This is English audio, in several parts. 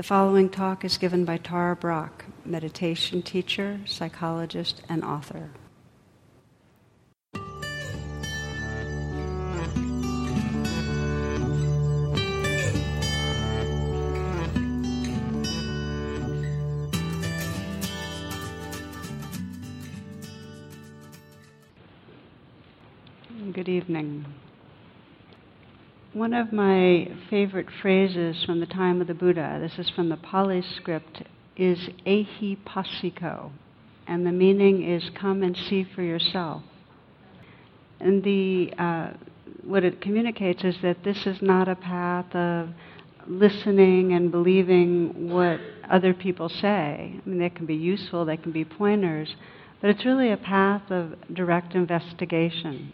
The following talk is given by Tara Brach, meditation teacher, psychologist, and author. One of my favorite phrases from the time of the Buddha, this is from the Pali script, is ahi ehipassiko. And the meaning is come and see for yourself. And the, uh, what it communicates is that this is not a path of listening and believing what other people say. I mean, they can be useful, they can be pointers, but it's really a path of direct investigation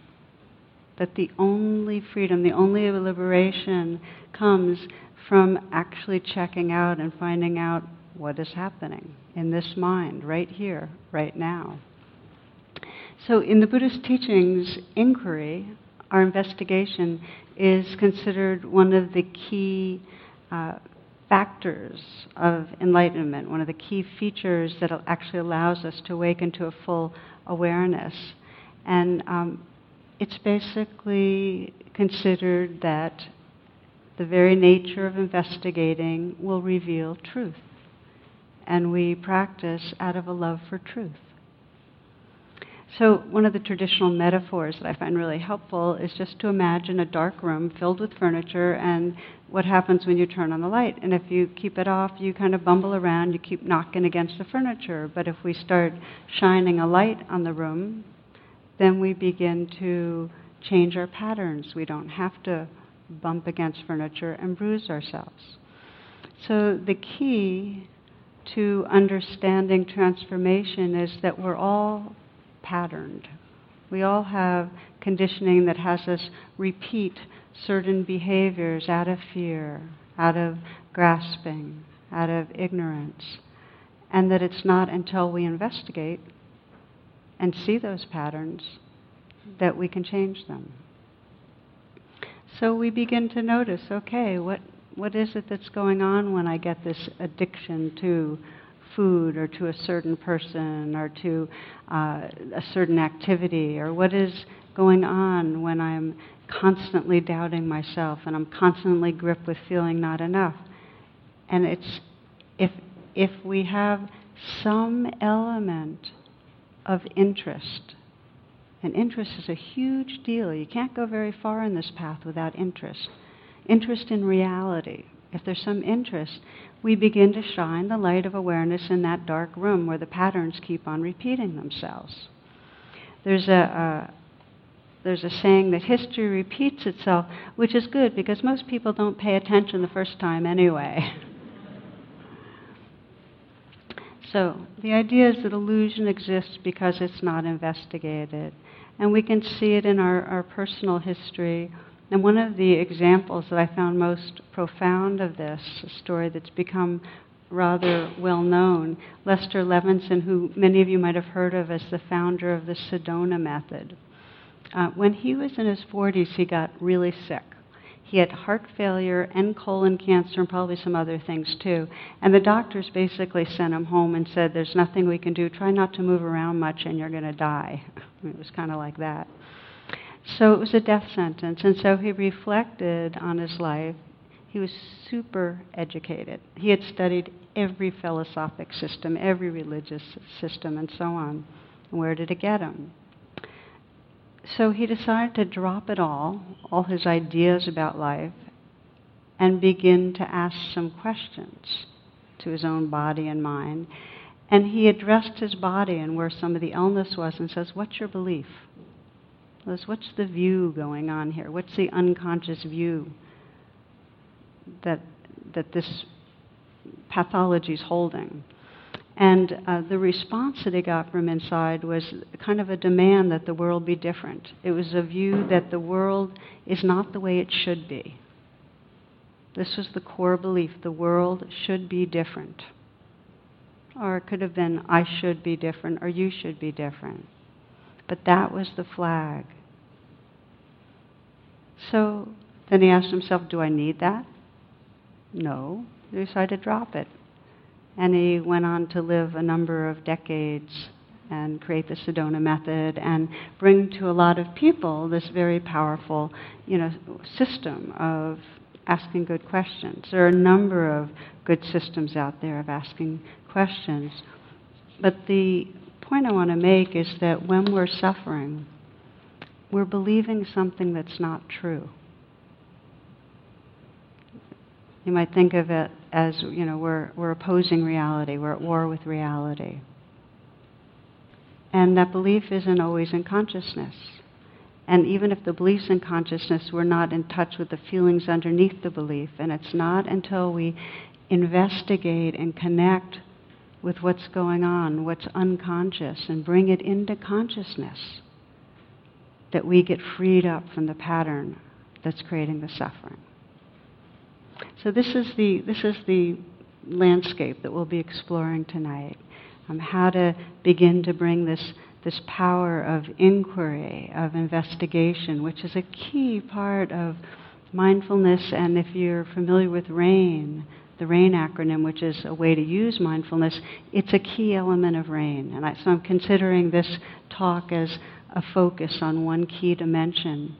that the only freedom, the only liberation comes from actually checking out and finding out what is happening in this mind, right here, right now. So, in the Buddhist teachings, inquiry, our investigation, is considered one of the key uh, factors of enlightenment, one of the key features that actually allows us to awaken to a full awareness. And um, it's basically considered that the very nature of investigating will reveal truth. And we practice out of a love for truth. So, one of the traditional metaphors that I find really helpful is just to imagine a dark room filled with furniture and what happens when you turn on the light. And if you keep it off, you kind of bumble around, you keep knocking against the furniture. But if we start shining a light on the room, then we begin to change our patterns. We don't have to bump against furniture and bruise ourselves. So, the key to understanding transformation is that we're all patterned. We all have conditioning that has us repeat certain behaviors out of fear, out of grasping, out of ignorance. And that it's not until we investigate and see those patterns, that we can change them. So we begin to notice okay, what, what is it that's going on when I get this addiction to food or to a certain person or to uh, a certain activity? Or what is going on when I'm constantly doubting myself and I'm constantly gripped with feeling not enough? And it's if, if we have some element of interest. And interest is a huge deal. You can't go very far in this path without interest. Interest in reality. If there's some interest, we begin to shine the light of awareness in that dark room where the patterns keep on repeating themselves. There's a, a there's a saying that history repeats itself, which is good because most people don't pay attention the first time anyway. So, the idea is that illusion exists because it's not investigated. And we can see it in our, our personal history. And one of the examples that I found most profound of this, a story that's become rather well known, Lester Levinson, who many of you might have heard of as the founder of the Sedona method. Uh, when he was in his 40s, he got really sick. He had heart failure and colon cancer and probably some other things too. And the doctors basically sent him home and said, There's nothing we can do. Try not to move around much and you're going to die. it was kind of like that. So it was a death sentence. And so he reflected on his life. He was super educated. He had studied every philosophic system, every religious system, and so on. Where did it get him? So he decided to drop it all, all his ideas about life, and begin to ask some questions to his own body and mind. And he addressed his body and where some of the illness was and says, What's your belief? What's the view going on here? What's the unconscious view that, that this pathology is holding? And uh, the response that he got from inside was kind of a demand that the world be different. It was a view that the world is not the way it should be. This was the core belief the world should be different. Or it could have been, I should be different, or you should be different. But that was the flag. So then he asked himself, Do I need that? No. He decided to drop it. And he went on to live a number of decades and create the Sedona method and bring to a lot of people this very powerful, you know, system of asking good questions. There are a number of good systems out there of asking questions. But the point I want to make is that when we're suffering, we're believing something that's not true. You might think of it as, you know, we're, we're opposing reality, we're at war with reality. And that belief isn't always in consciousness. And even if the belief's in consciousness, we're not in touch with the feelings underneath the belief. And it's not until we investigate and connect with what's going on, what's unconscious, and bring it into consciousness that we get freed up from the pattern that's creating the suffering. So this is the this is the landscape that we'll be exploring tonight. Um, how to begin to bring this this power of inquiry, of investigation, which is a key part of mindfulness. And if you're familiar with RAIN, the RAIN acronym, which is a way to use mindfulness, it's a key element of RAIN. And I, so I'm considering this talk as a focus on one key dimension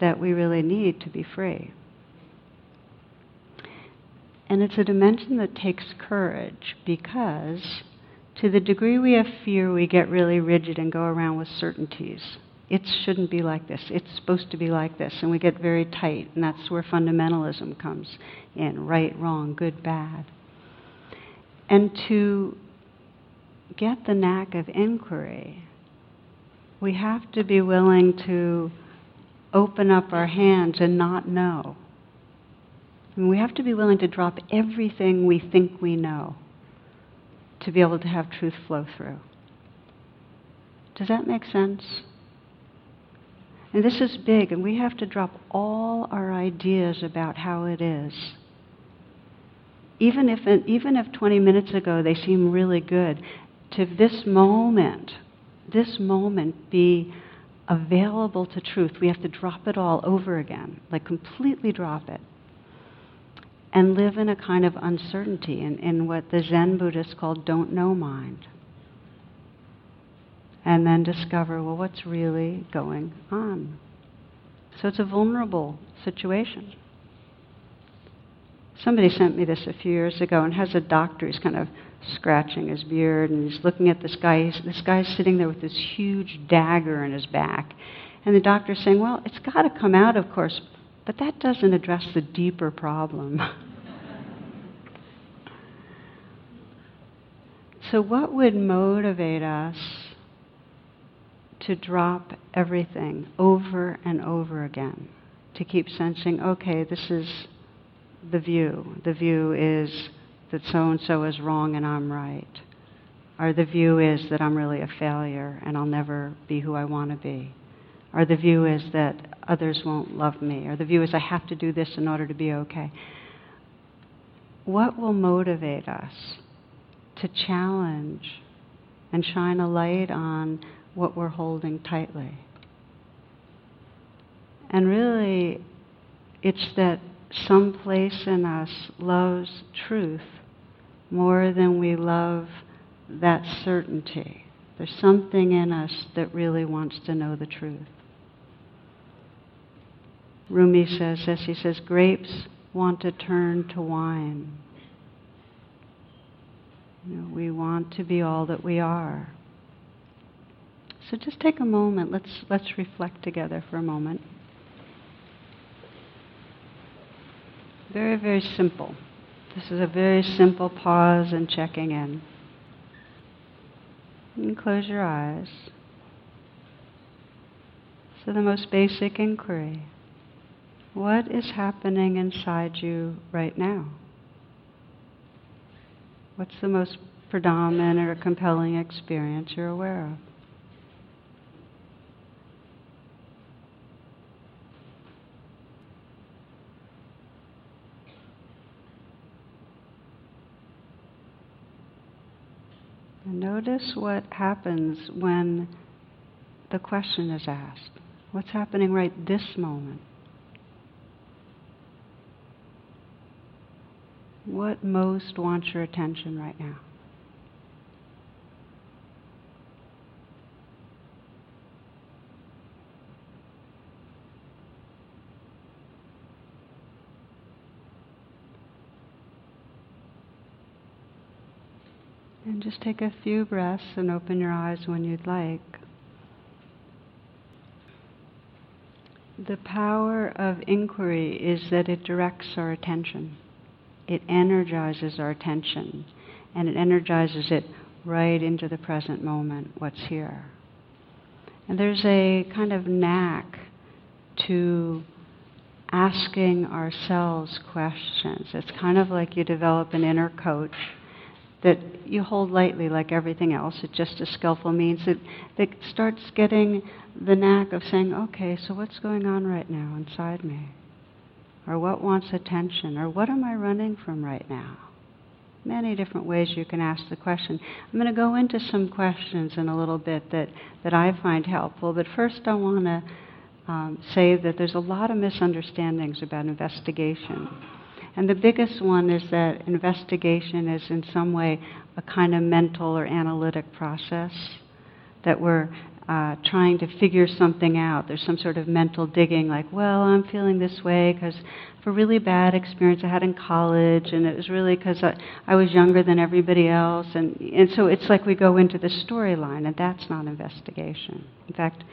that we really need to be free. And it's a dimension that takes courage because, to the degree we have fear, we get really rigid and go around with certainties. It shouldn't be like this. It's supposed to be like this. And we get very tight. And that's where fundamentalism comes in right, wrong, good, bad. And to get the knack of inquiry, we have to be willing to open up our hands and not know. We have to be willing to drop everything we think we know to be able to have truth flow through. Does that make sense? And this is big, and we have to drop all our ideas about how it is. Even if, even if 20 minutes ago they seem really good, to this moment, this moment be available to truth, we have to drop it all over again, like completely drop it and live in a kind of uncertainty in, in what the Zen Buddhists call don't know mind. And then discover, well, what's really going on? So it's a vulnerable situation. Somebody sent me this a few years ago and has a doctor who's kind of scratching his beard and he's looking at this guy. He's, this guy's sitting there with this huge dagger in his back. And the doctor's saying, well, it's got to come out, of course, but that doesn't address the deeper problem. so, what would motivate us to drop everything over and over again? To keep sensing, okay, this is the view. The view is that so and so is wrong and I'm right. Or the view is that I'm really a failure and I'll never be who I want to be. Or the view is that others won't love me. Or the view is I have to do this in order to be okay. What will motivate us to challenge and shine a light on what we're holding tightly? And really, it's that some place in us loves truth more than we love that certainty. There's something in us that really wants to know the truth. Rumi says this he says, grapes want to turn to wine. You know, we want to be all that we are. So just take a moment. Let's, let's reflect together for a moment. Very, very simple. This is a very simple pause and checking in. And close your eyes. So, the most basic inquiry what is happening inside you right now? What's the most predominant or compelling experience you're aware of? Notice what happens when the question is asked. What's happening right this moment? What most wants your attention right now? And just take a few breaths and open your eyes when you'd like. The power of inquiry is that it directs our attention. It energizes our attention, and it energizes it right into the present moment, what's here. And there's a kind of knack to asking ourselves questions. It's kind of like you develop an inner coach that you hold lightly like everything else. It's just a skillful means that, that starts getting the knack of saying, okay, so what's going on right now inside me? Or what wants attention? Or what am I running from right now? Many different ways you can ask the question. I'm going to go into some questions in a little bit that, that I find helpful, but first I want to um, say that there's a lot of misunderstandings about investigation. And the biggest one is that investigation is in some way a kind of mental or analytic process, that we're uh, trying to figure something out. There's some sort of mental digging, like, well, I'm feeling this way because of a really bad experience I had in college, and it was really because I, I was younger than everybody else. And, and so it's like we go into the storyline, and that's not investigation. In fact,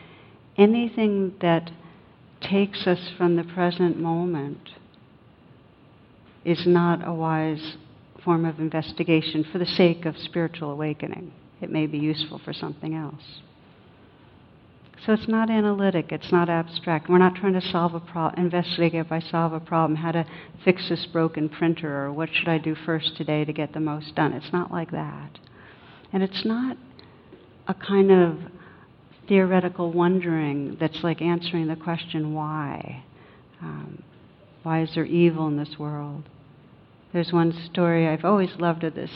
anything that takes us from the present moment is not a wise form of investigation for the sake of spiritual awakening. It may be useful for something else. So it's not analytic, it's not abstract. We're not trying to solve a problem, investigate if I solve a problem, how to fix this broken printer, or what should I do first today to get the most done. It's not like that. And it's not a kind of theoretical wondering that's like answering the question why. Um, why is there evil in this world? There's one story I've always loved of this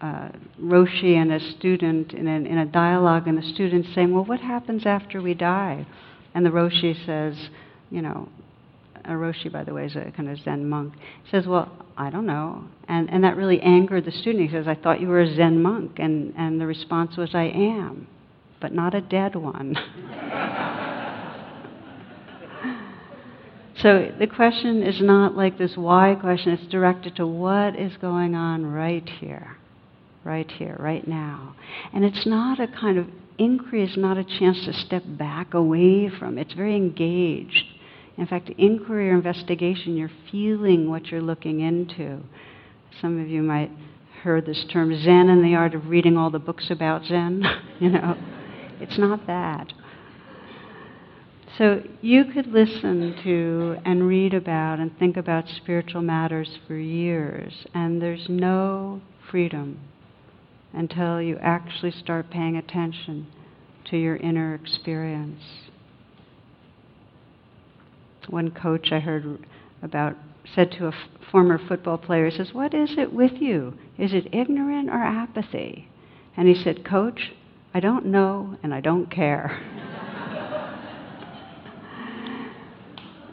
uh, Roshi and a student in a, in a dialogue, and the student saying, Well, what happens after we die? And the Roshi says, You know, a Roshi, by the way, is a kind of Zen monk, says, Well, I don't know. And, and that really angered the student. He says, I thought you were a Zen monk. And, and the response was, I am, but not a dead one. So the question is not like this why question, it's directed to what is going on right here, right here, right now. And it's not a kind of inquiry, is not a chance to step back away from, it's very engaged. In fact, inquiry or investigation, you're feeling what you're looking into. Some of you might heard this term Zen and the art of reading all the books about Zen. you know, it's not that. So you could listen to and read about and think about spiritual matters for years, and there's no freedom until you actually start paying attention to your inner experience. One coach I heard about said to a f- former football player, he says, What is it with you? Is it ignorant or apathy? And he said, Coach, I don't know and I don't care.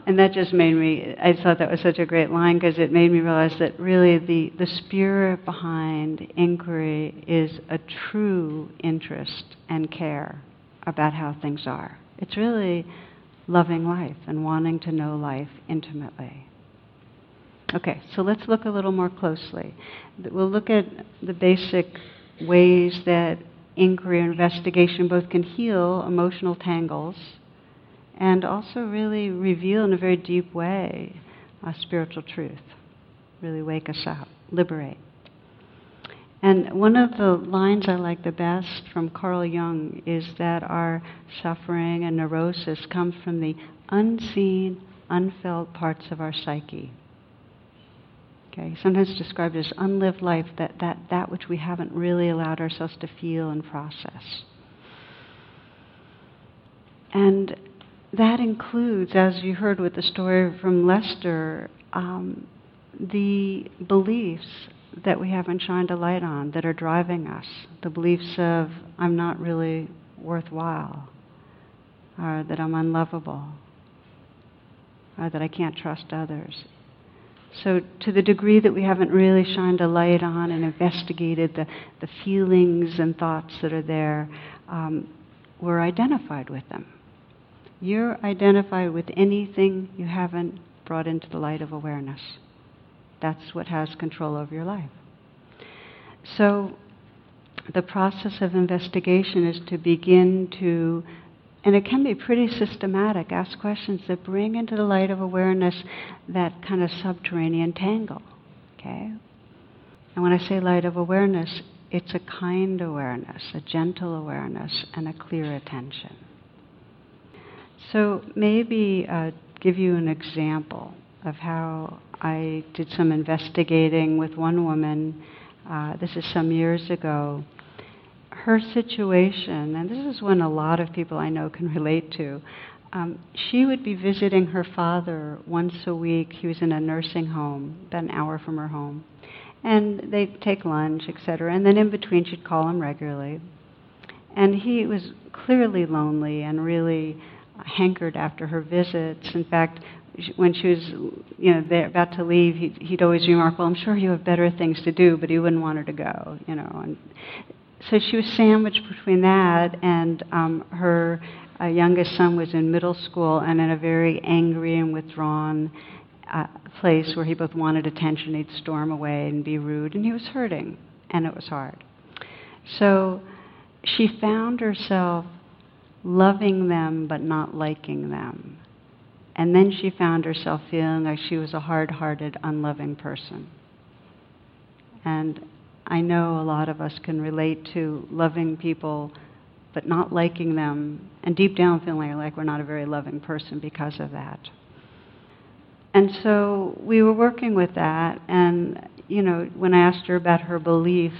and that just made me, I thought that was such a great line because it made me realize that really the, the spirit behind inquiry is a true interest and care about how things are. It's really loving life and wanting to know life intimately. Okay, so let's look a little more closely. We'll look at the basic ways that inquiry and investigation both can heal emotional tangles and also really reveal in a very deep way a spiritual truth, really wake us up, liberate. And one of the lines I like the best from Carl Jung is that our suffering and neurosis comes from the unseen, unfelt parts of our psyche. Okay, sometimes described as unlived life, that, that, that which we haven't really allowed ourselves to feel and process. And that includes, as you heard with the story from Lester, um, the beliefs that we haven't shined a light on that are driving us. The beliefs of, I'm not really worthwhile, or that I'm unlovable, or that I can't trust others. So, to the degree that we haven't really shined a light on and investigated the, the feelings and thoughts that are there, um, we're identified with them. You're identified with anything you haven't brought into the light of awareness. That's what has control over your life. So, the process of investigation is to begin to, and it can be pretty systematic, ask questions that bring into the light of awareness that kind of subterranean tangle. Okay? And when I say light of awareness, it's a kind awareness, a gentle awareness, and a clear attention. So maybe uh, give you an example of how I did some investigating with one woman. Uh, this is some years ago. Her situation, and this is one a lot of people I know can relate to. Um, she would be visiting her father once a week. He was in a nursing home, about an hour from her home. And they'd take lunch, etc. And then in between, she'd call him regularly. And he was clearly lonely and really hankered after her visits. In fact, when she was, you know, there, about to leave, he'd, he'd always remark, "Well, I'm sure you have better things to do," but he wouldn't want her to go, you know. And so she was sandwiched between that and um, her uh, youngest son was in middle school and in a very angry and withdrawn uh, place where he both wanted attention, he'd storm away and be rude, and he was hurting, and it was hard. So she found herself loving them but not liking them. And then she found herself feeling like she was a hard hearted, unloving person. And I know a lot of us can relate to loving people but not liking them, and deep down feeling like we're not a very loving person because of that. And so we were working with that, and you know, when I asked her about her beliefs,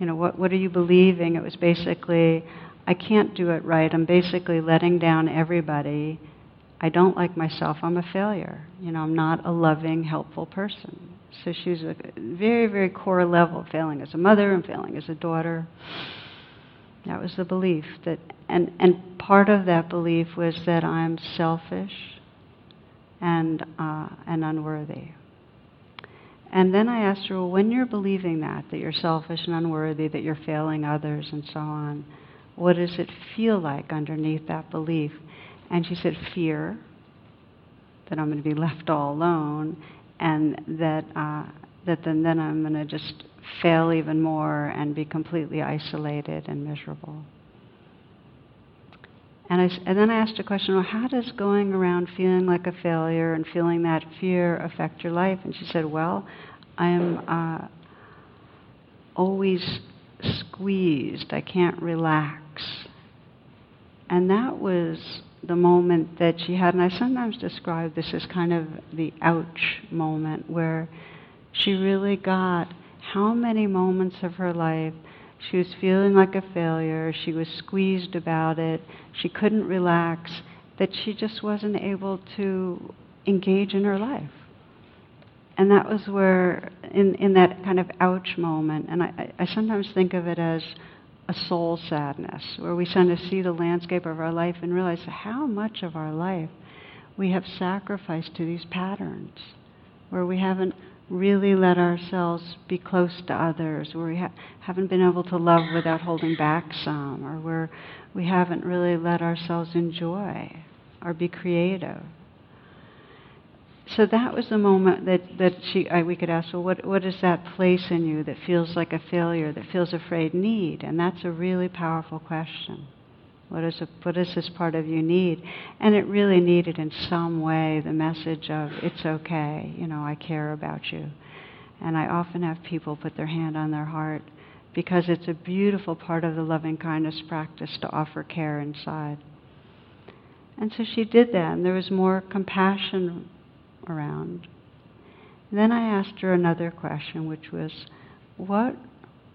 you know, what what are you believing? It was basically, I can't do it right. I'm basically letting down everybody. I don't like myself. I'm a failure. You know, I'm not a loving, helpful person. So she was a very, very core level, failing as a mother and failing as a daughter. That was the belief that, and and part of that belief was that I'm selfish and, uh, and unworthy. And then I asked her, well, when you're believing that, that you're selfish and unworthy, that you're failing others and so on, what does it feel like underneath that belief? And she said, fear, that I'm going to be left all alone, and that, uh, that then, then I'm going to just fail even more and be completely isolated and miserable. And, I, and then I asked a question, well, how does going around feeling like a failure and feeling that fear affect your life? And she said, well, I am uh, always squeezed. I can't relax. And that was the moment that she had, and I sometimes describe this as kind of the ouch moment where she really got how many moments of her life she was feeling like a failure. She was squeezed about it. She couldn't relax. That she just wasn't able to engage in her life. And that was where, in, in that kind of ouch moment, and I, I sometimes think of it as a soul sadness, where we kind of see the landscape of our life and realize how much of our life we have sacrificed to these patterns, where we haven't really let ourselves be close to others, where we ha- haven't been able to love without holding back some, or where we haven't really let ourselves enjoy or be creative. So that was the moment that, that she, I, we could ask, well, what, what is that place in you that feels like a failure, that feels afraid need? And that's a really powerful question. What, is a, what does this part of you need? And it really needed in some way the message of, it's okay, you know, I care about you. And I often have people put their hand on their heart because it's a beautiful part of the loving kindness practice to offer care inside. And so she did that, and there was more compassion around. Then I asked her another question, which was, what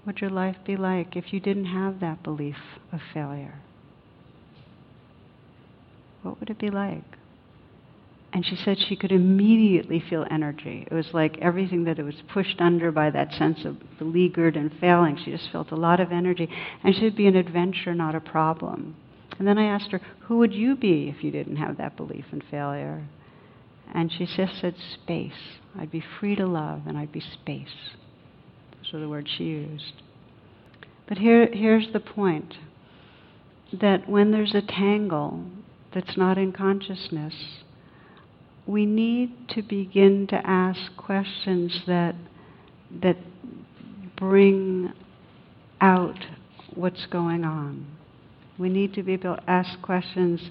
would your life be like if you didn't have that belief of failure? What would it be like? And she said she could immediately feel energy. It was like everything that it was pushed under by that sense of beleaguered and failing. She just felt a lot of energy. And she'd be an adventure, not a problem. And then I asked her, who would you be if you didn't have that belief in failure? And she just said space. I'd be free to love and I'd be space. Those are the words she used. But here, here's the point that when there's a tangle that's not in consciousness, we need to begin to ask questions that, that bring out what's going on. We need to be able to ask questions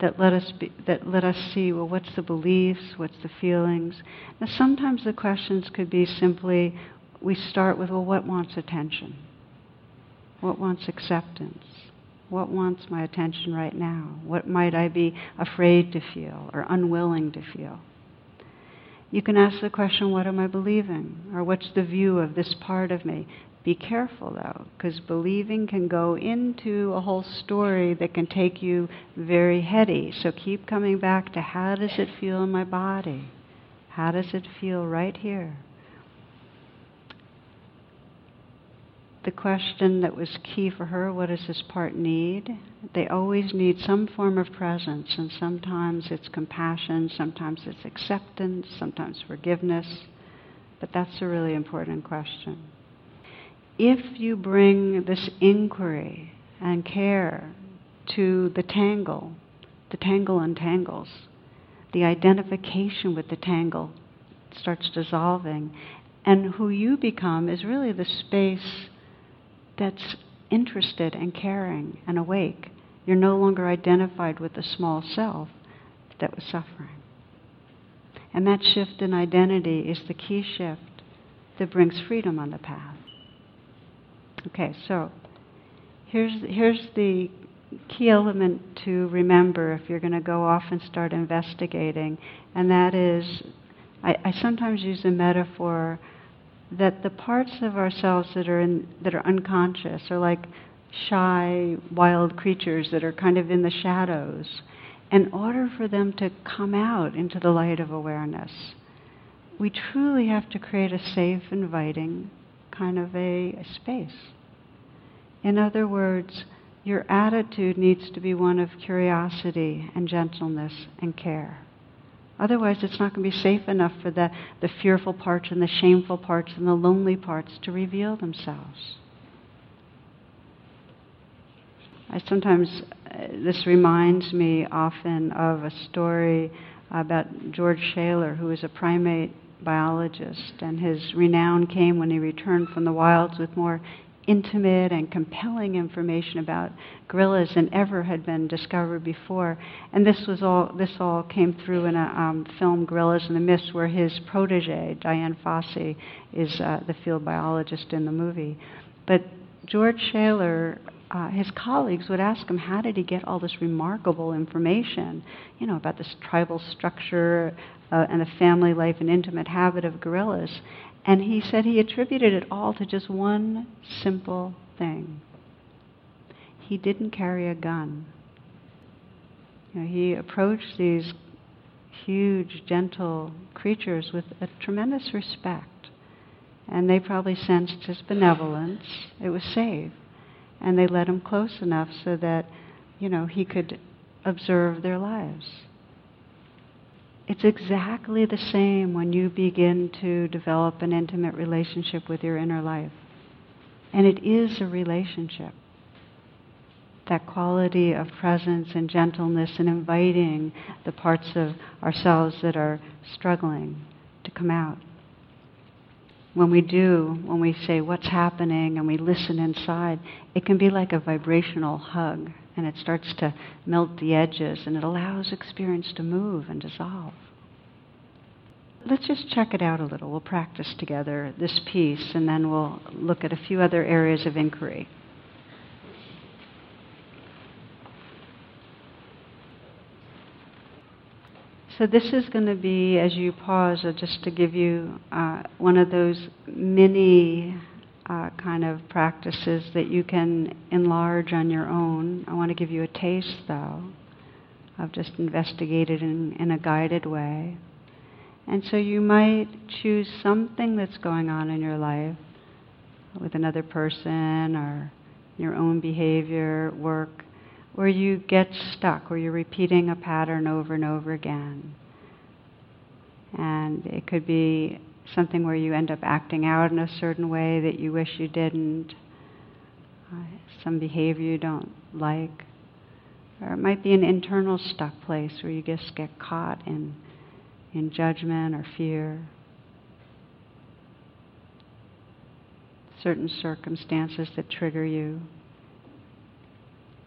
that let us be, that let us see well what's the beliefs, what's the feelings. Now sometimes the questions could be simply we start with well what wants attention? What wants acceptance? What wants my attention right now? What might I be afraid to feel or unwilling to feel? You can ask the question, What am I believing? Or what's the view of this part of me? Be careful though, because believing can go into a whole story that can take you very heady. So keep coming back to how does it feel in my body? How does it feel right here? the question that was key for her what does this part need? They always need some form of presence, and sometimes it's compassion, sometimes it's acceptance, sometimes forgiveness. But that's a really important question. If you bring this inquiry and care to the tangle, the tangle untangles, the identification with the tangle starts dissolving, and who you become is really the space that's interested and caring and awake. You're no longer identified with the small self that was suffering. And that shift in identity is the key shift that brings freedom on the path. Okay, so here's, here's the key element to remember if you're going to go off and start investigating, and that is I, I sometimes use a metaphor that the parts of ourselves that are in, that are unconscious are like shy wild creatures that are kind of in the shadows. In order for them to come out into the light of awareness, we truly have to create a safe, inviting kind of a, a space. In other words, your attitude needs to be one of curiosity and gentleness and care. Otherwise, it's not going to be safe enough for the, the fearful parts and the shameful parts and the lonely parts to reveal themselves. I sometimes, uh, this reminds me often of a story about George Schaller, who was a primate biologist, and his renown came when he returned from the wilds with more intimate and compelling information about gorillas than ever had been discovered before. And this was all this all came through in a um, film, Gorillas in the Mist, where his protege Dian Fossey is uh, the field biologist in the movie. But George Schaller uh, his colleagues would ask him, how did he get all this remarkable information, you know, about this tribal structure uh, and the family life and intimate habit of gorillas? And he said he attributed it all to just one simple thing. He didn't carry a gun. You know, he approached these huge, gentle creatures with a tremendous respect. And they probably sensed his benevolence. It was safe. And they let him close enough so that, you know, he could observe their lives. It's exactly the same when you begin to develop an intimate relationship with your inner life. And it is a relationship. That quality of presence and gentleness and inviting the parts of ourselves that are struggling to come out. When we do, when we say what's happening and we listen inside, it can be like a vibrational hug and it starts to melt the edges and it allows experience to move and dissolve. Let's just check it out a little. We'll practice together this piece and then we'll look at a few other areas of inquiry. So this is going to be, as you pause, just to give you uh, one of those mini uh, kind of practices that you can enlarge on your own. I want to give you a taste, though, of just investigated in, in a guided way. And so you might choose something that's going on in your life with another person or your own behavior, work, where you get stuck, where you're repeating a pattern over and over again. And it could be something where you end up acting out in a certain way that you wish you didn't, uh, some behavior you don't like. Or it might be an internal stuck place where you just get caught in, in judgment or fear. Certain circumstances that trigger you.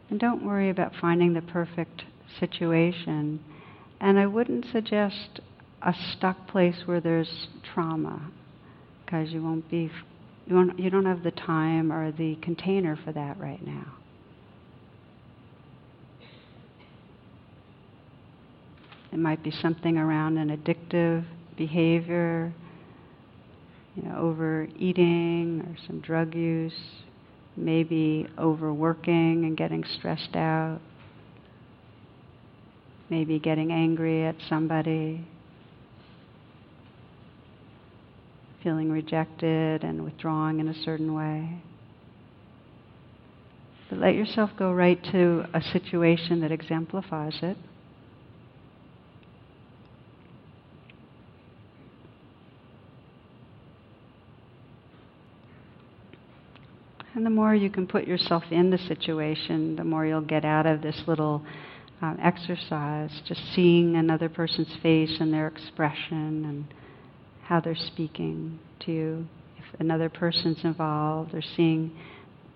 And don't worry about finding the perfect situation. And I wouldn't suggest a stuck place where there's trauma because you won't be you, won't, you don't have the time or the container for that right now. It might be something around an addictive behavior, you know, overeating or some drug use, maybe overworking and getting stressed out, maybe getting angry at somebody, feeling rejected and withdrawing in a certain way. But let yourself go right to a situation that exemplifies it. And the more you can put yourself in the situation, the more you'll get out of this little um, exercise, just seeing another person's face and their expression and how they're speaking to you. If another person's involved, or seeing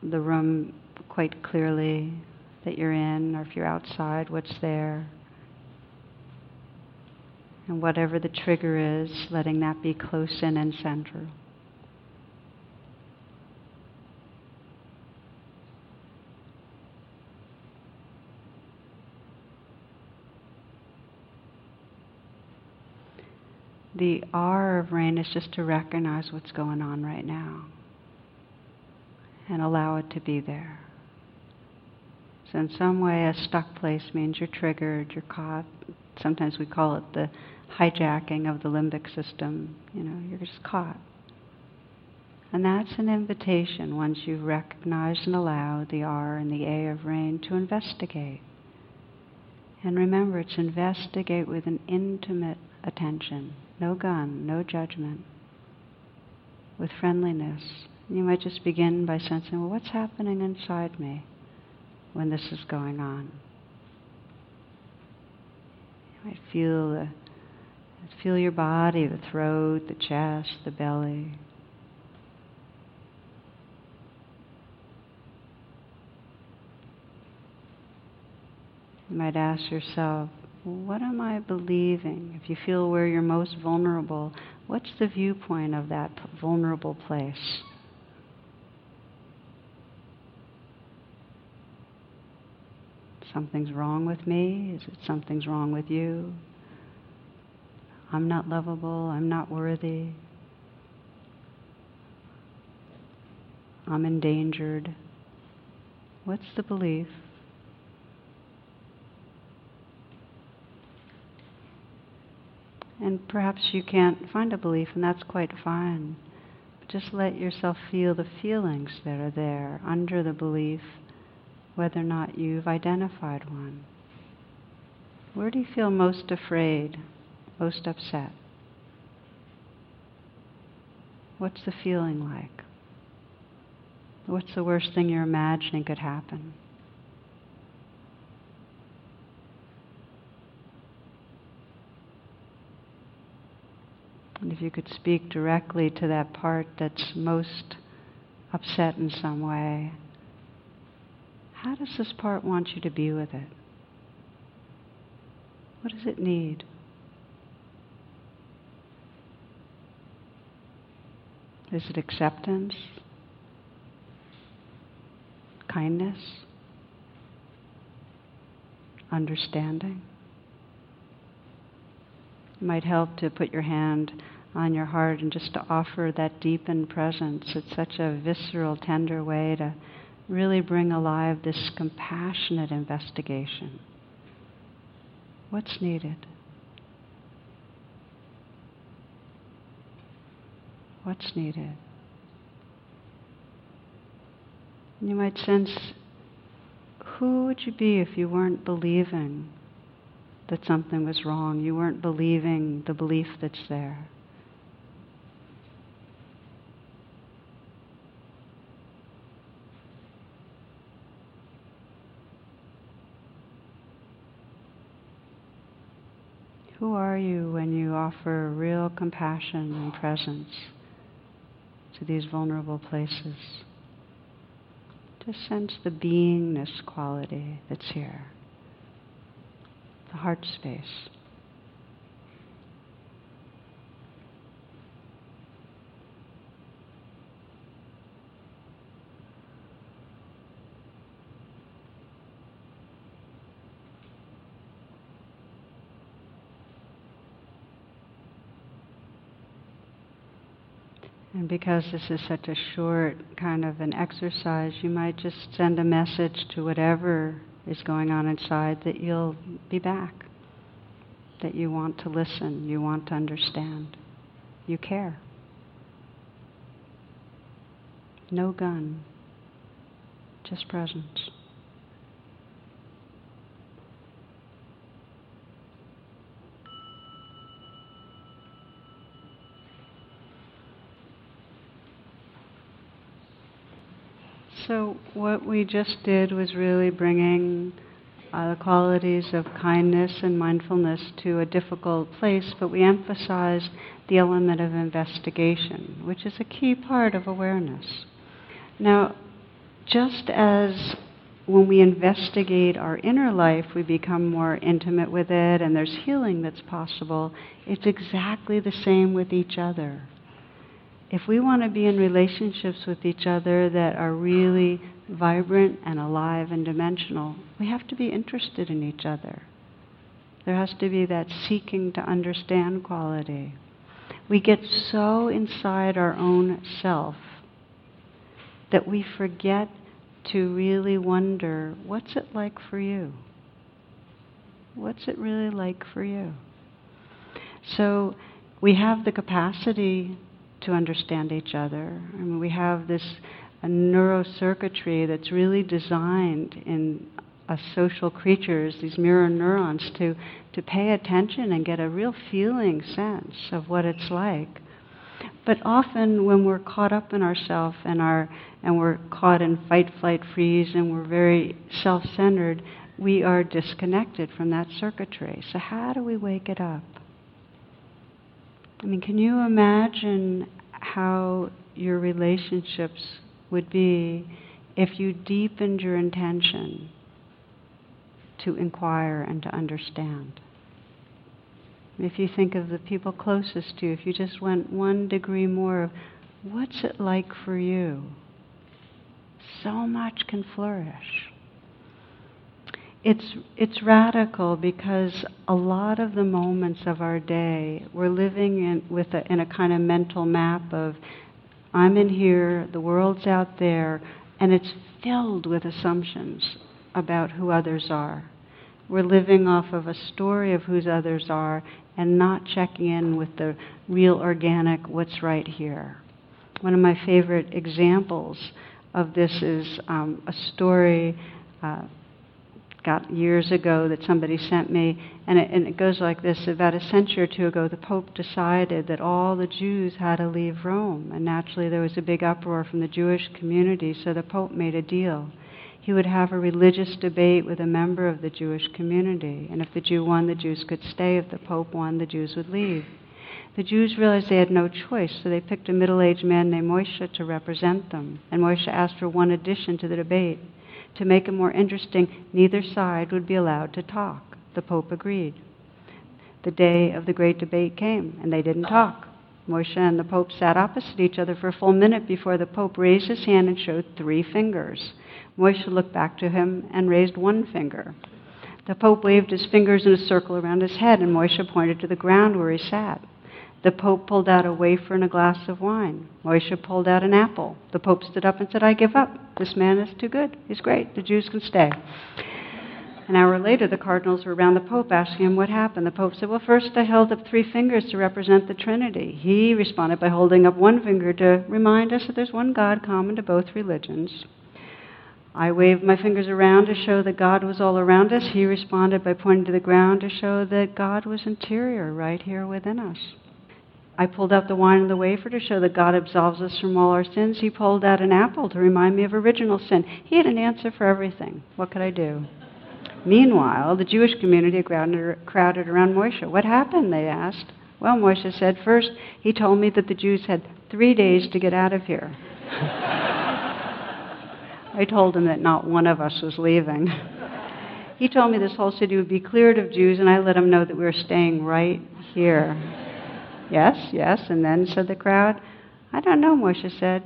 the room quite clearly that you're in, or if you're outside, what's there. And whatever the trigger is, letting that be close in and central. The R of RAIN is just to recognize what's going on right now and allow it to be there. So, in some way, a stuck place means you're triggered, you're caught. Sometimes we call it the hijacking of the limbic system. You know, you're just caught. And that's an invitation once you recognize and allow the R and the A of RAIN to investigate. And remember, it's investigate with an intimate attention no gun, no judgment, with friendliness. You might just begin by sensing, well, what's happening inside me when this is going on? You might feel the feel your body, the throat, the chest, the belly. You might ask yourself, what am I believing? If you feel where you're most vulnerable, what's the viewpoint of that vulnerable place? Something's wrong with me? Is it something's wrong with you? I'm not lovable. I'm not worthy. I'm endangered. What's the belief? And perhaps you can't find a belief, and that's quite fine. But just let yourself feel the feelings that are there under the belief, whether or not you've identified one. Where do you feel most afraid, most upset? What's the feeling like? What's the worst thing you're imagining could happen? And if you could speak directly to that part that's most upset in some way, how does this part want you to be with it? What does it need? Is it acceptance? Kindness? Understanding? It might help to put your hand on your heart and just to offer that deepened presence. It's such a visceral, tender way to really bring alive this compassionate investigation. What's needed? What's needed? You might sense who would you be if you weren't believing that something was wrong. You weren't believing the belief that's there. Who are you when you offer real compassion and presence to these vulnerable places? Just sense the beingness quality that's here, the heart space. And because this is such a short kind of an exercise, you might just send a message to whatever is going on inside that you'll be back, that you want to listen, you want to understand, you care. No gun, just presence. So, what we just did was really bringing uh, the qualities of kindness and mindfulness to a difficult place, but we emphasized the element of investigation, which is a key part of awareness. Now, just as when we investigate our inner life, we become more intimate with it and there's healing that's possible, it's exactly the same with each other if we want to be in relationships with each other that are really vibrant and alive and dimensional, we have to be interested in each other. There has to be that seeking to understand quality. We get so inside our own self that we forget to really wonder what's it like for you? What's it really like for you? So we have the capacity to understand each other. I mean, we have this neurocircuitry that's really designed in us social creatures, these mirror neurons, to, to pay attention and get a real feeling sense of what it's like. But often when we're caught up in ourself and our and we're caught in fight, flight, freeze, and we're very self-centered, we are disconnected from that circuitry. So how do we wake it up? I mean, can you imagine how your relationships would be if you deepened your intention to inquire and to understand? If you think of the people closest to you, if you just went one degree more of what's it like for you, so much can flourish it's it's radical because a lot of the moments of our day we're living in with a, in a kind of mental map of I'm in here, the world's out there, and it's filled with assumptions about who others are. We're living off of a story of who others are and not checking in with the real organic what's right here. One of my favorite examples of this is um, a story. Uh, got years ago that somebody sent me, and it, and it goes like this. About a century or two ago, the Pope decided that all the Jews had to leave Rome, and naturally there was a big uproar from the Jewish community, so the Pope made a deal. He would have a religious debate with a member of the Jewish community, and if the Jew won, the Jews could stay. If the Pope won, the Jews would leave. The Jews realized they had no choice, so they picked a middle aged man named Moshe to represent them. And Moshe asked for one addition to the debate. To make it more interesting, neither side would be allowed to talk. The Pope agreed. The day of the great debate came, and they didn't talk. Moshe and the Pope sat opposite each other for a full minute before the Pope raised his hand and showed three fingers. Moshe looked back to him and raised one finger. The Pope waved his fingers in a circle around his head, and Moshe pointed to the ground where he sat. The Pope pulled out a wafer and a glass of wine. Moshe pulled out an apple. The Pope stood up and said, I give up. This man is too good. He's great. The Jews can stay. An hour later, the cardinals were around the Pope asking him what happened. The Pope said, Well, first I held up three fingers to represent the Trinity. He responded by holding up one finger to remind us that there's one God common to both religions. I waved my fingers around to show that God was all around us. He responded by pointing to the ground to show that God was interior, right here within us. I pulled out the wine and the wafer to show that God absolves us from all our sins. He pulled out an apple to remind me of original sin. He had an answer for everything. What could I do? Meanwhile, the Jewish community crowded around Moshe. What happened? They asked. Well, Moshe said, first, he told me that the Jews had three days to get out of here. I told him that not one of us was leaving. he told me this whole city would be cleared of Jews, and I let him know that we were staying right here. Yes, yes, and then, said the crowd. I don't know, Moshe said.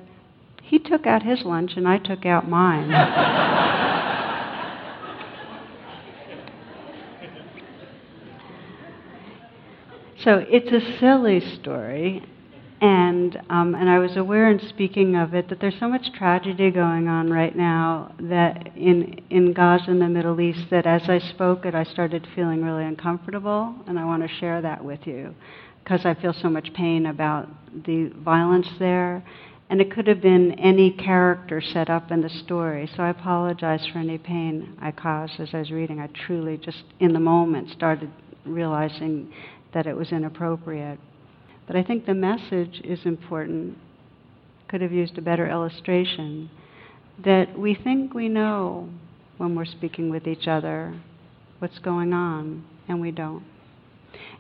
He took out his lunch, and I took out mine. so it's a silly story, and um, and I was aware in speaking of it that there's so much tragedy going on right now that in in Gaza and the Middle East that as I spoke it I started feeling really uncomfortable and I want to share that with you because I feel so much pain about the violence there. And it could have been any character set up in the story. So I apologize for any pain I caused as I was reading. I truly just in the moment started realizing that it was inappropriate. But I think the message is important. Could have used a better illustration. That we think we know when we're speaking with each other what's going on, and we don't.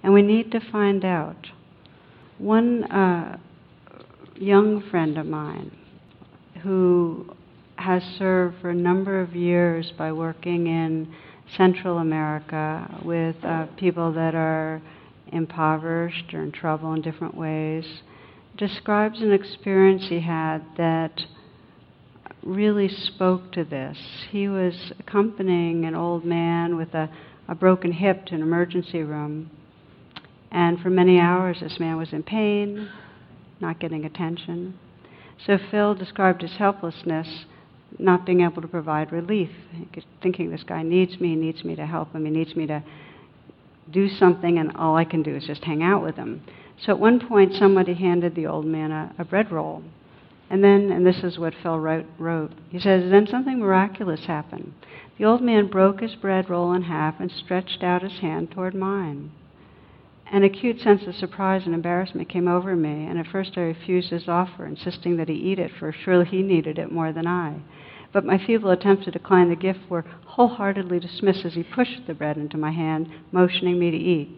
And we need to find out. One uh, young friend of mine who has served for a number of years by working in Central America with uh, people that are impoverished or in trouble in different ways, describes an experience he had that really spoke to this. He was accompanying an old man with a, a broken hip to an emergency room, and for many hours this man was in pain, not getting attention. So Phil described his helplessness, not being able to provide relief, thinking this guy needs me, needs me to help him, he needs me to do something, and all I can do is just hang out with him. So at one point, somebody handed the old man a, a bread roll. And then, and this is what Phil wrote, wrote, he says, then something miraculous happened. The old man broke his bread roll in half and stretched out his hand toward mine. An acute sense of surprise and embarrassment came over me, and at first I refused his offer, insisting that he eat it, for surely he needed it more than I. But my feeble attempts to decline the gift were wholeheartedly dismissed as he pushed the bread into my hand, motioning me to eat.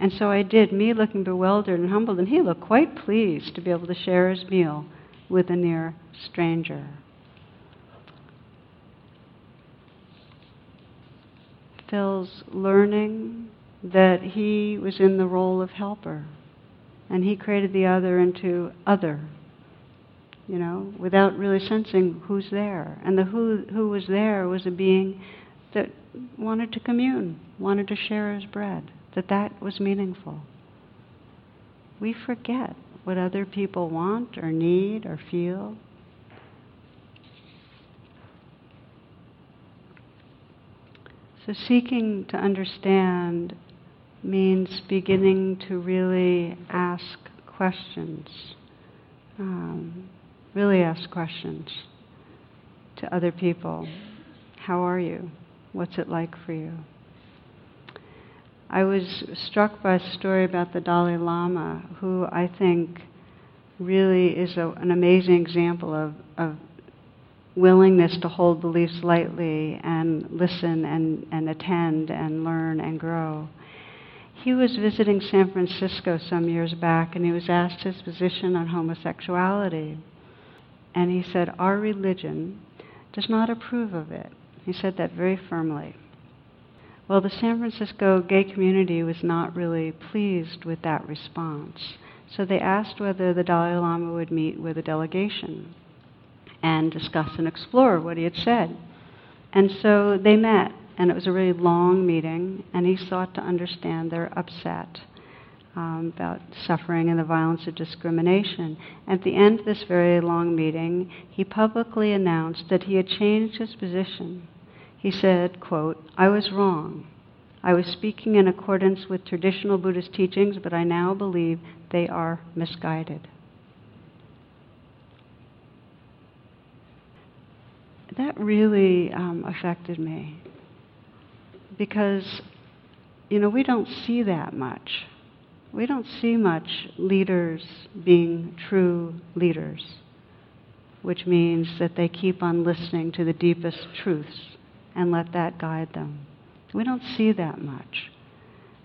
And so I did, me looking bewildered and humbled, and he looked quite pleased to be able to share his meal with a near stranger. Phil's learning that he was in the role of helper, and he created the other into other you know, without really sensing who's there. And the who who was there was a being that wanted to commune, wanted to share his bread, that that was meaningful. We forget what other people want or need or feel. So seeking to understand means beginning to really ask questions. Um, really ask questions to other people. How are you? What's it like for you? I was struck by a story about the Dalai Lama, who I think really is a, an amazing example of, of willingness to hold beliefs lightly and listen and, and attend and learn and grow. He was visiting San Francisco some years back and he was asked his position on homosexuality. And he said, Our religion does not approve of it. He said that very firmly. Well, the San Francisco gay community was not really pleased with that response. So they asked whether the Dalai Lama would meet with a delegation and discuss and explore what he had said. And so they met, and it was a really long meeting, and he sought to understand their upset um, about suffering and the violence of discrimination. At the end of this very long meeting, he publicly announced that he had changed his position. He said, quote, I was wrong. I was speaking in accordance with traditional Buddhist teachings, but I now believe they are misguided. that really um, affected me because, you know, we don't see that much. We don't see much leaders being true leaders, which means that they keep on listening to the deepest truths and let that guide them. We don't see that much.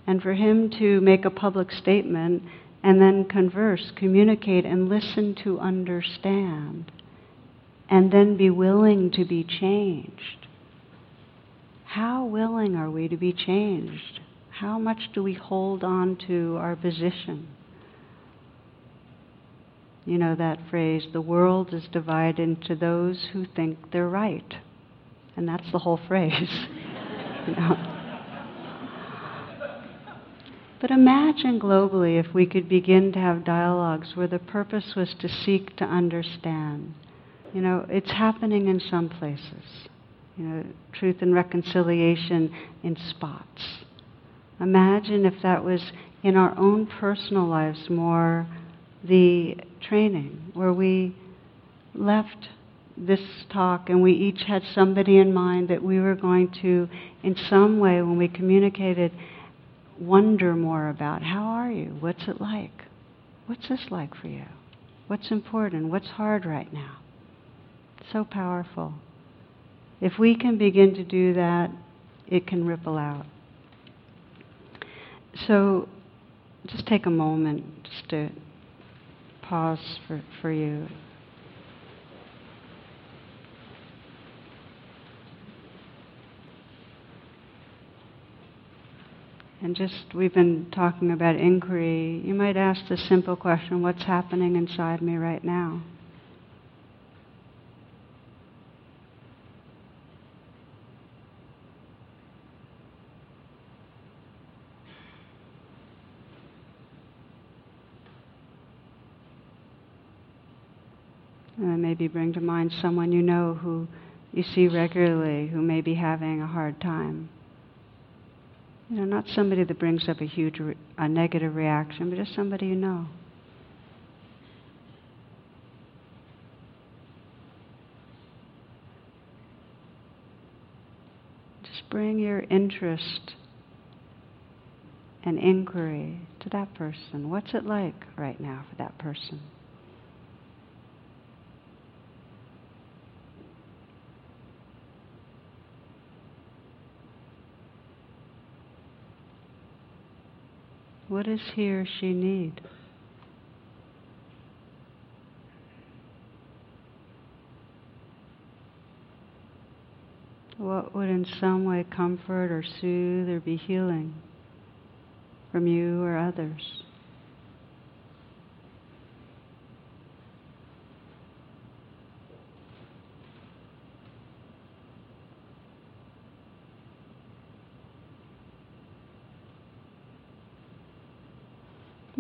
And for him to make a public statement and then converse, communicate, and listen to understand, and then be willing to be changed. How willing are we to be changed? How much do we hold on to our position? You know that phrase, the world is divided into those who think they're right. And that's the whole phrase. you know? But imagine globally if we could begin to have dialogues where the purpose was to seek to understand. You know, it's happening in some places. You know, truth and reconciliation in spots. Imagine if that was in our own personal lives more the training, where we left this talk and we each had somebody in mind that we were going to, in some way, when we communicated, wonder more about how are you? What's it like? What's this like for you? What's important? What's hard right now? So powerful. If we can begin to do that, it can ripple out. So just take a moment just to pause for, for you. And just, we've been talking about inquiry. You might ask the simple question what's happening inside me right now? And maybe bring to mind someone you know who you see regularly who may be having a hard time. You know, not somebody that brings up a huge, re- a negative reaction, but just somebody you know. Just bring your interest and inquiry to that person. What's it like right now for that person? What does he or she need? What would in some way comfort or soothe or be healing from you or others?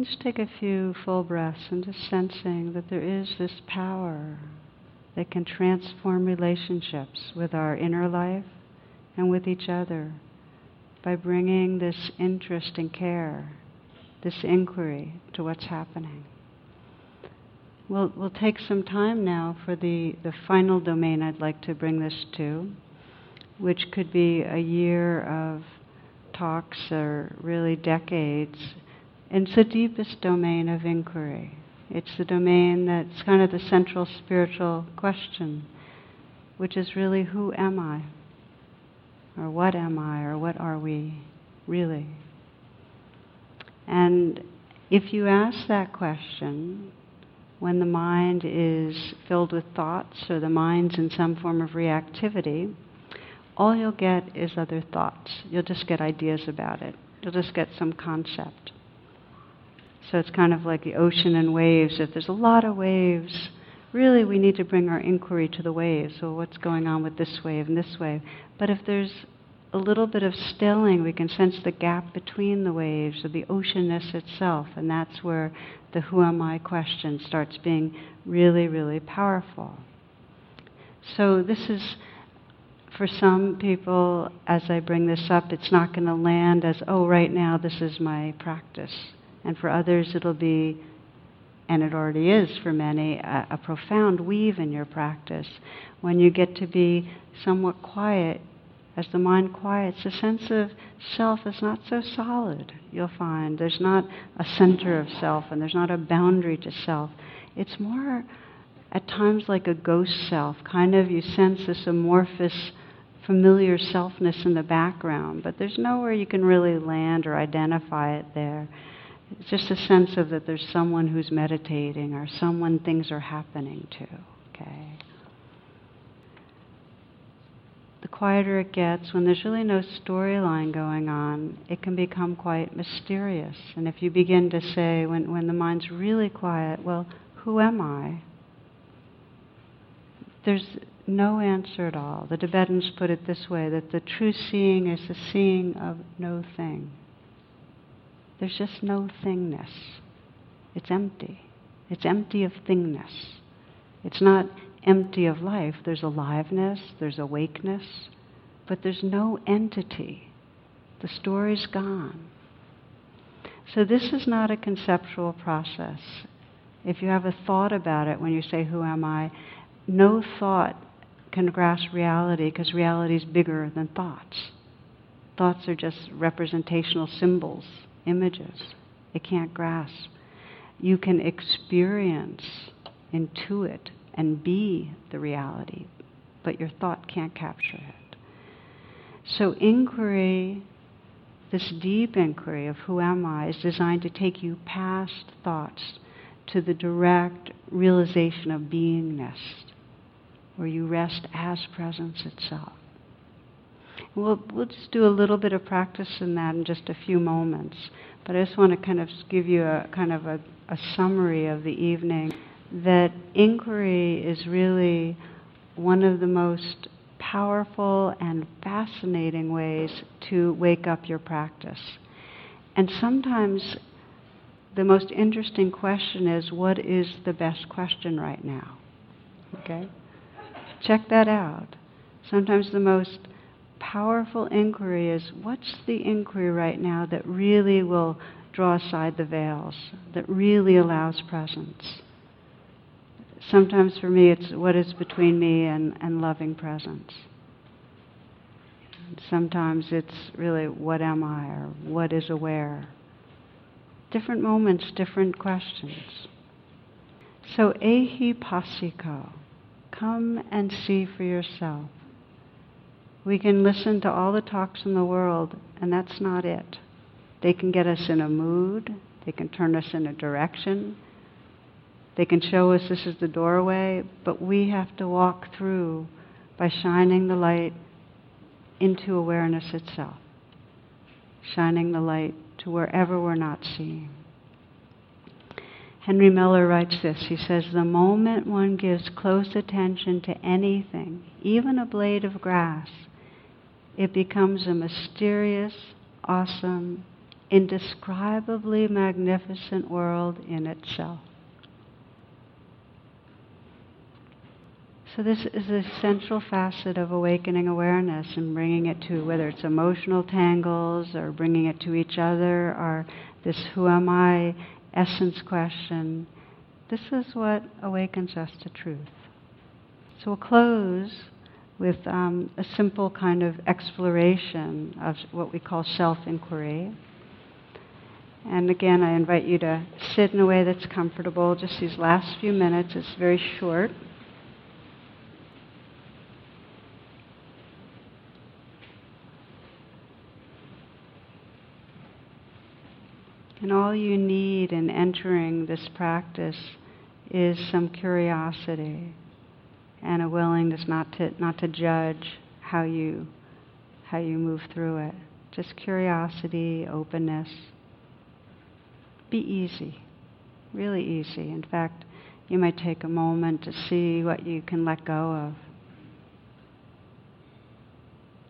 Just take a few full breaths and just sensing that there is this power that can transform relationships with our inner life and with each other by bringing this interest and care, this inquiry to what's happening. We'll, we'll take some time now for the, the final domain I'd like to bring this to, which could be a year of talks or really decades it's the deepest domain of inquiry. It's the domain that's kind of the central spiritual question, which is really who am I? Or what am I? Or what are we really? And if you ask that question when the mind is filled with thoughts or the mind's in some form of reactivity, all you'll get is other thoughts. You'll just get ideas about it. You'll just get some concept. So it's kind of like the ocean and waves. If there's a lot of waves, really we need to bring our inquiry to the waves. So what's going on with this wave and this wave? But if there's a little bit of stilling, we can sense the gap between the waves or the oceanness itself, and that's where the who am I question starts being really, really powerful. So this is for some people, as I bring this up, it's not going to land as, oh, right now this is my practice. And for others, it'll be and it already is for many, a, a profound weave in your practice. When you get to be somewhat quiet, as the mind quiets, the sense of self is not so solid, you'll find. There's not a center of self and there's not a boundary to self. It's more at times like a ghost self, kind of you sense this amorphous, familiar selfness in the background, but there's nowhere you can really land or identify it there. It's just a sense of that there's someone who's meditating or someone things are happening to. Okay. The quieter it gets, when there's really no storyline going on, it can become quite mysterious. And if you begin to say, when, when the mind's really quiet, well, who am I? There's no answer at all. The Tibetans put it this way that the true seeing is the seeing of no thing. There's just no thingness. It's empty. It's empty of thingness. It's not empty of life. There's aliveness, there's awakeness, but there's no entity. The story's gone. So, this is not a conceptual process. If you have a thought about it when you say, Who am I? no thought can grasp reality because reality is bigger than thoughts. Thoughts are just representational symbols images. It can't grasp. You can experience, intuit, and be the reality, but your thought can't capture it. So, inquiry, this deep inquiry of who am I, is designed to take you past thoughts to the direct realization of beingness, where you rest as presence itself. We'll, we'll just do a little bit of practice in that in just a few moments. But I just want to kind of give you a kind of a, a summary of the evening that inquiry is really one of the most powerful and fascinating ways to wake up your practice. And sometimes the most interesting question is what is the best question right now? Okay? Check that out. Sometimes the most powerful inquiry is what's the inquiry right now that really will draw aside the veils, that really allows presence? Sometimes for me, it's what is between me and, and loving presence. Sometimes it's really what am I or what is aware. Different moments, different questions. So, ehi passiko, come and see for yourself. We can listen to all the talks in the world, and that's not it. They can get us in a mood, they can turn us in a direction, they can show us this is the doorway, but we have to walk through by shining the light into awareness itself, shining the light to wherever we're not seeing. Henry Miller writes this. He says, The moment one gives close attention to anything, even a blade of grass, it becomes a mysterious, awesome, indescribably magnificent world in itself. So, this is a central facet of awakening awareness and bringing it to whether it's emotional tangles or bringing it to each other or this who am I essence question. This is what awakens us to truth. So, we'll close with um, a simple kind of exploration of what we call self inquiry. And again, I invite you to sit in a way that's comfortable. Just these last few minutes, it's very short. And all you need in entering this practice is some curiosity and a willingness not to not to judge how you how you move through it. Just curiosity, openness. Be easy, really easy. In fact, you might take a moment to see what you can let go of.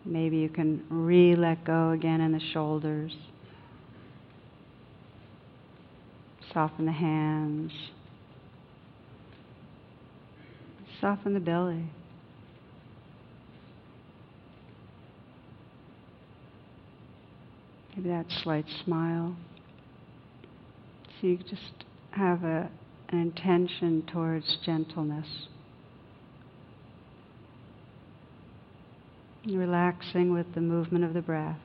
Maybe you can re let go again in the shoulders. Soften the hands. Soften the belly. Maybe that slight smile. So you just have a, an intention towards gentleness. Relaxing with the movement of the breath.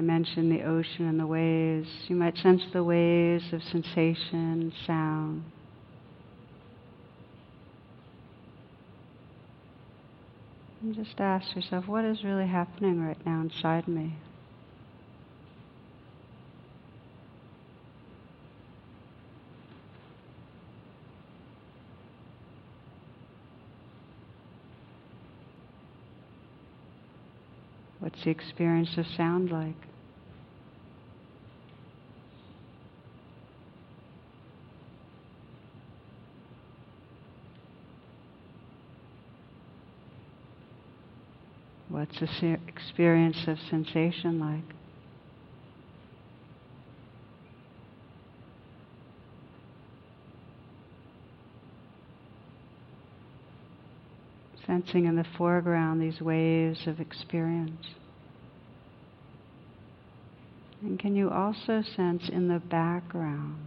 I mentioned the ocean and the waves. You might sense the waves of sensation, sound. And just ask yourself, what is really happening right now inside me? What's the experience of sound like? What's the experience of sensation like? Sensing in the foreground these waves of experience. And can you also sense in the background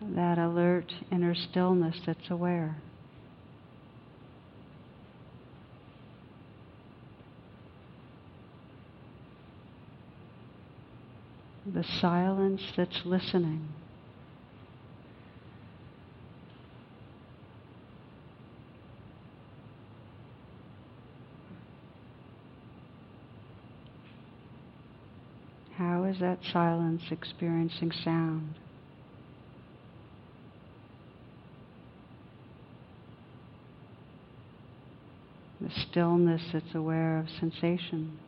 that alert inner stillness that's aware? The silence that's listening. How is that silence experiencing sound? The stillness that's aware of sensation.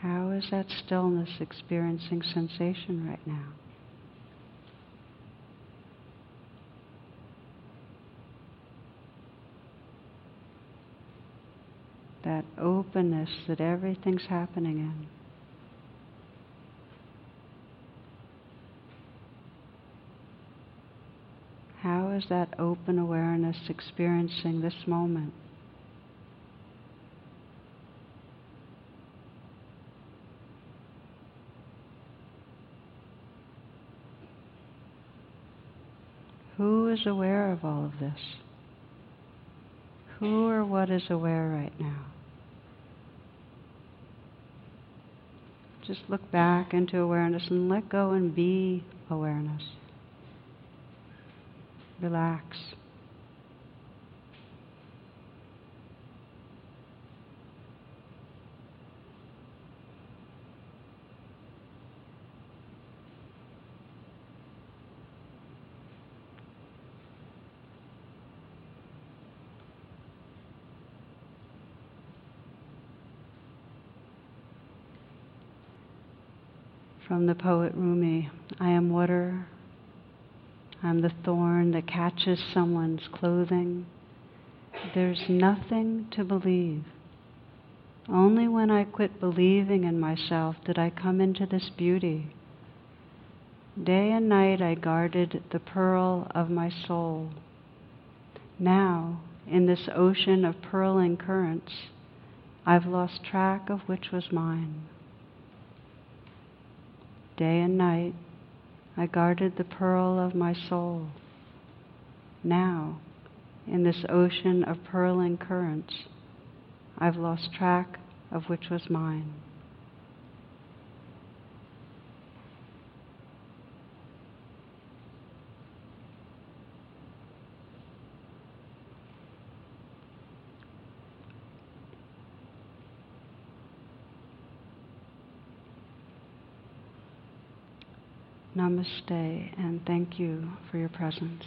How is that stillness experiencing sensation right now? That openness that everything's happening in. How is that open awareness experiencing this moment? Who is aware of all of this? Who or what is aware right now? Just look back into awareness and let go and be awareness. Relax. From the poet Rumi I am water, I'm the thorn that catches someone's clothing. There's nothing to believe. Only when I quit believing in myself did I come into this beauty. Day and night I guarded the pearl of my soul. Now, in this ocean of purling currents, I've lost track of which was mine day and night, I guarded the pearl of my soul. Now, in this ocean of purling currents, I've lost track of which was mine. Namaste, and thank you for your presence.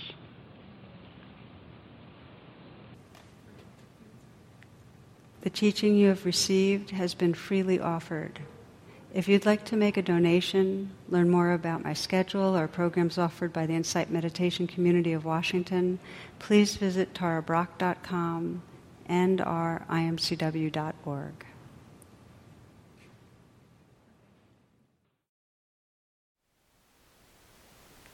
The teaching you have received has been freely offered. If you'd like to make a donation, learn more about my schedule or programs offered by the Insight Meditation Community of Washington, please visit tarabrach.com and or